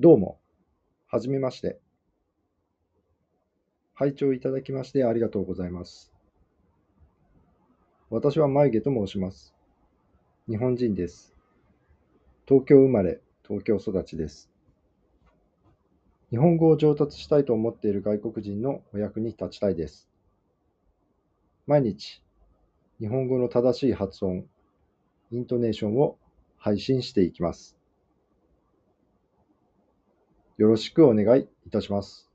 どうも、はじめまして。拝聴いただきましてありがとうございます。私は眉毛と申します。日本人です。東京生まれ、東京育ちです。日本語を上達したいと思っている外国人のお役に立ちたいです。毎日、日本語の正しい発音、イントネーションを配信していきます。よろしくお願いいたします。